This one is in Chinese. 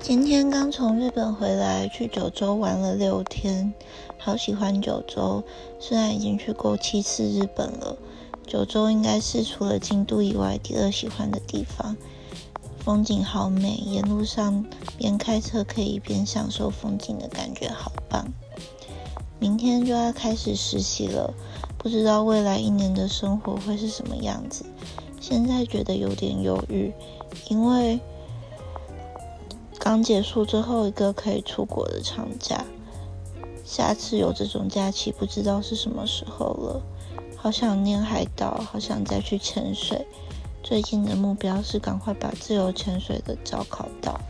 今天刚从日本回来，去九州玩了六天，好喜欢九州。虽然已经去过七次日本了，九州应该是除了京都以外第二喜欢的地方。风景好美，沿路上边开车可以边享受风景的感觉，好棒。明天就要开始实习了，不知道未来一年的生活会是什么样子。现在觉得有点犹豫，因为。刚结束最后一个可以出国的长假，下次有这种假期不知道是什么时候了。好想念海岛，好想再去潜水。最近的目标是赶快把自由潜水的照考到。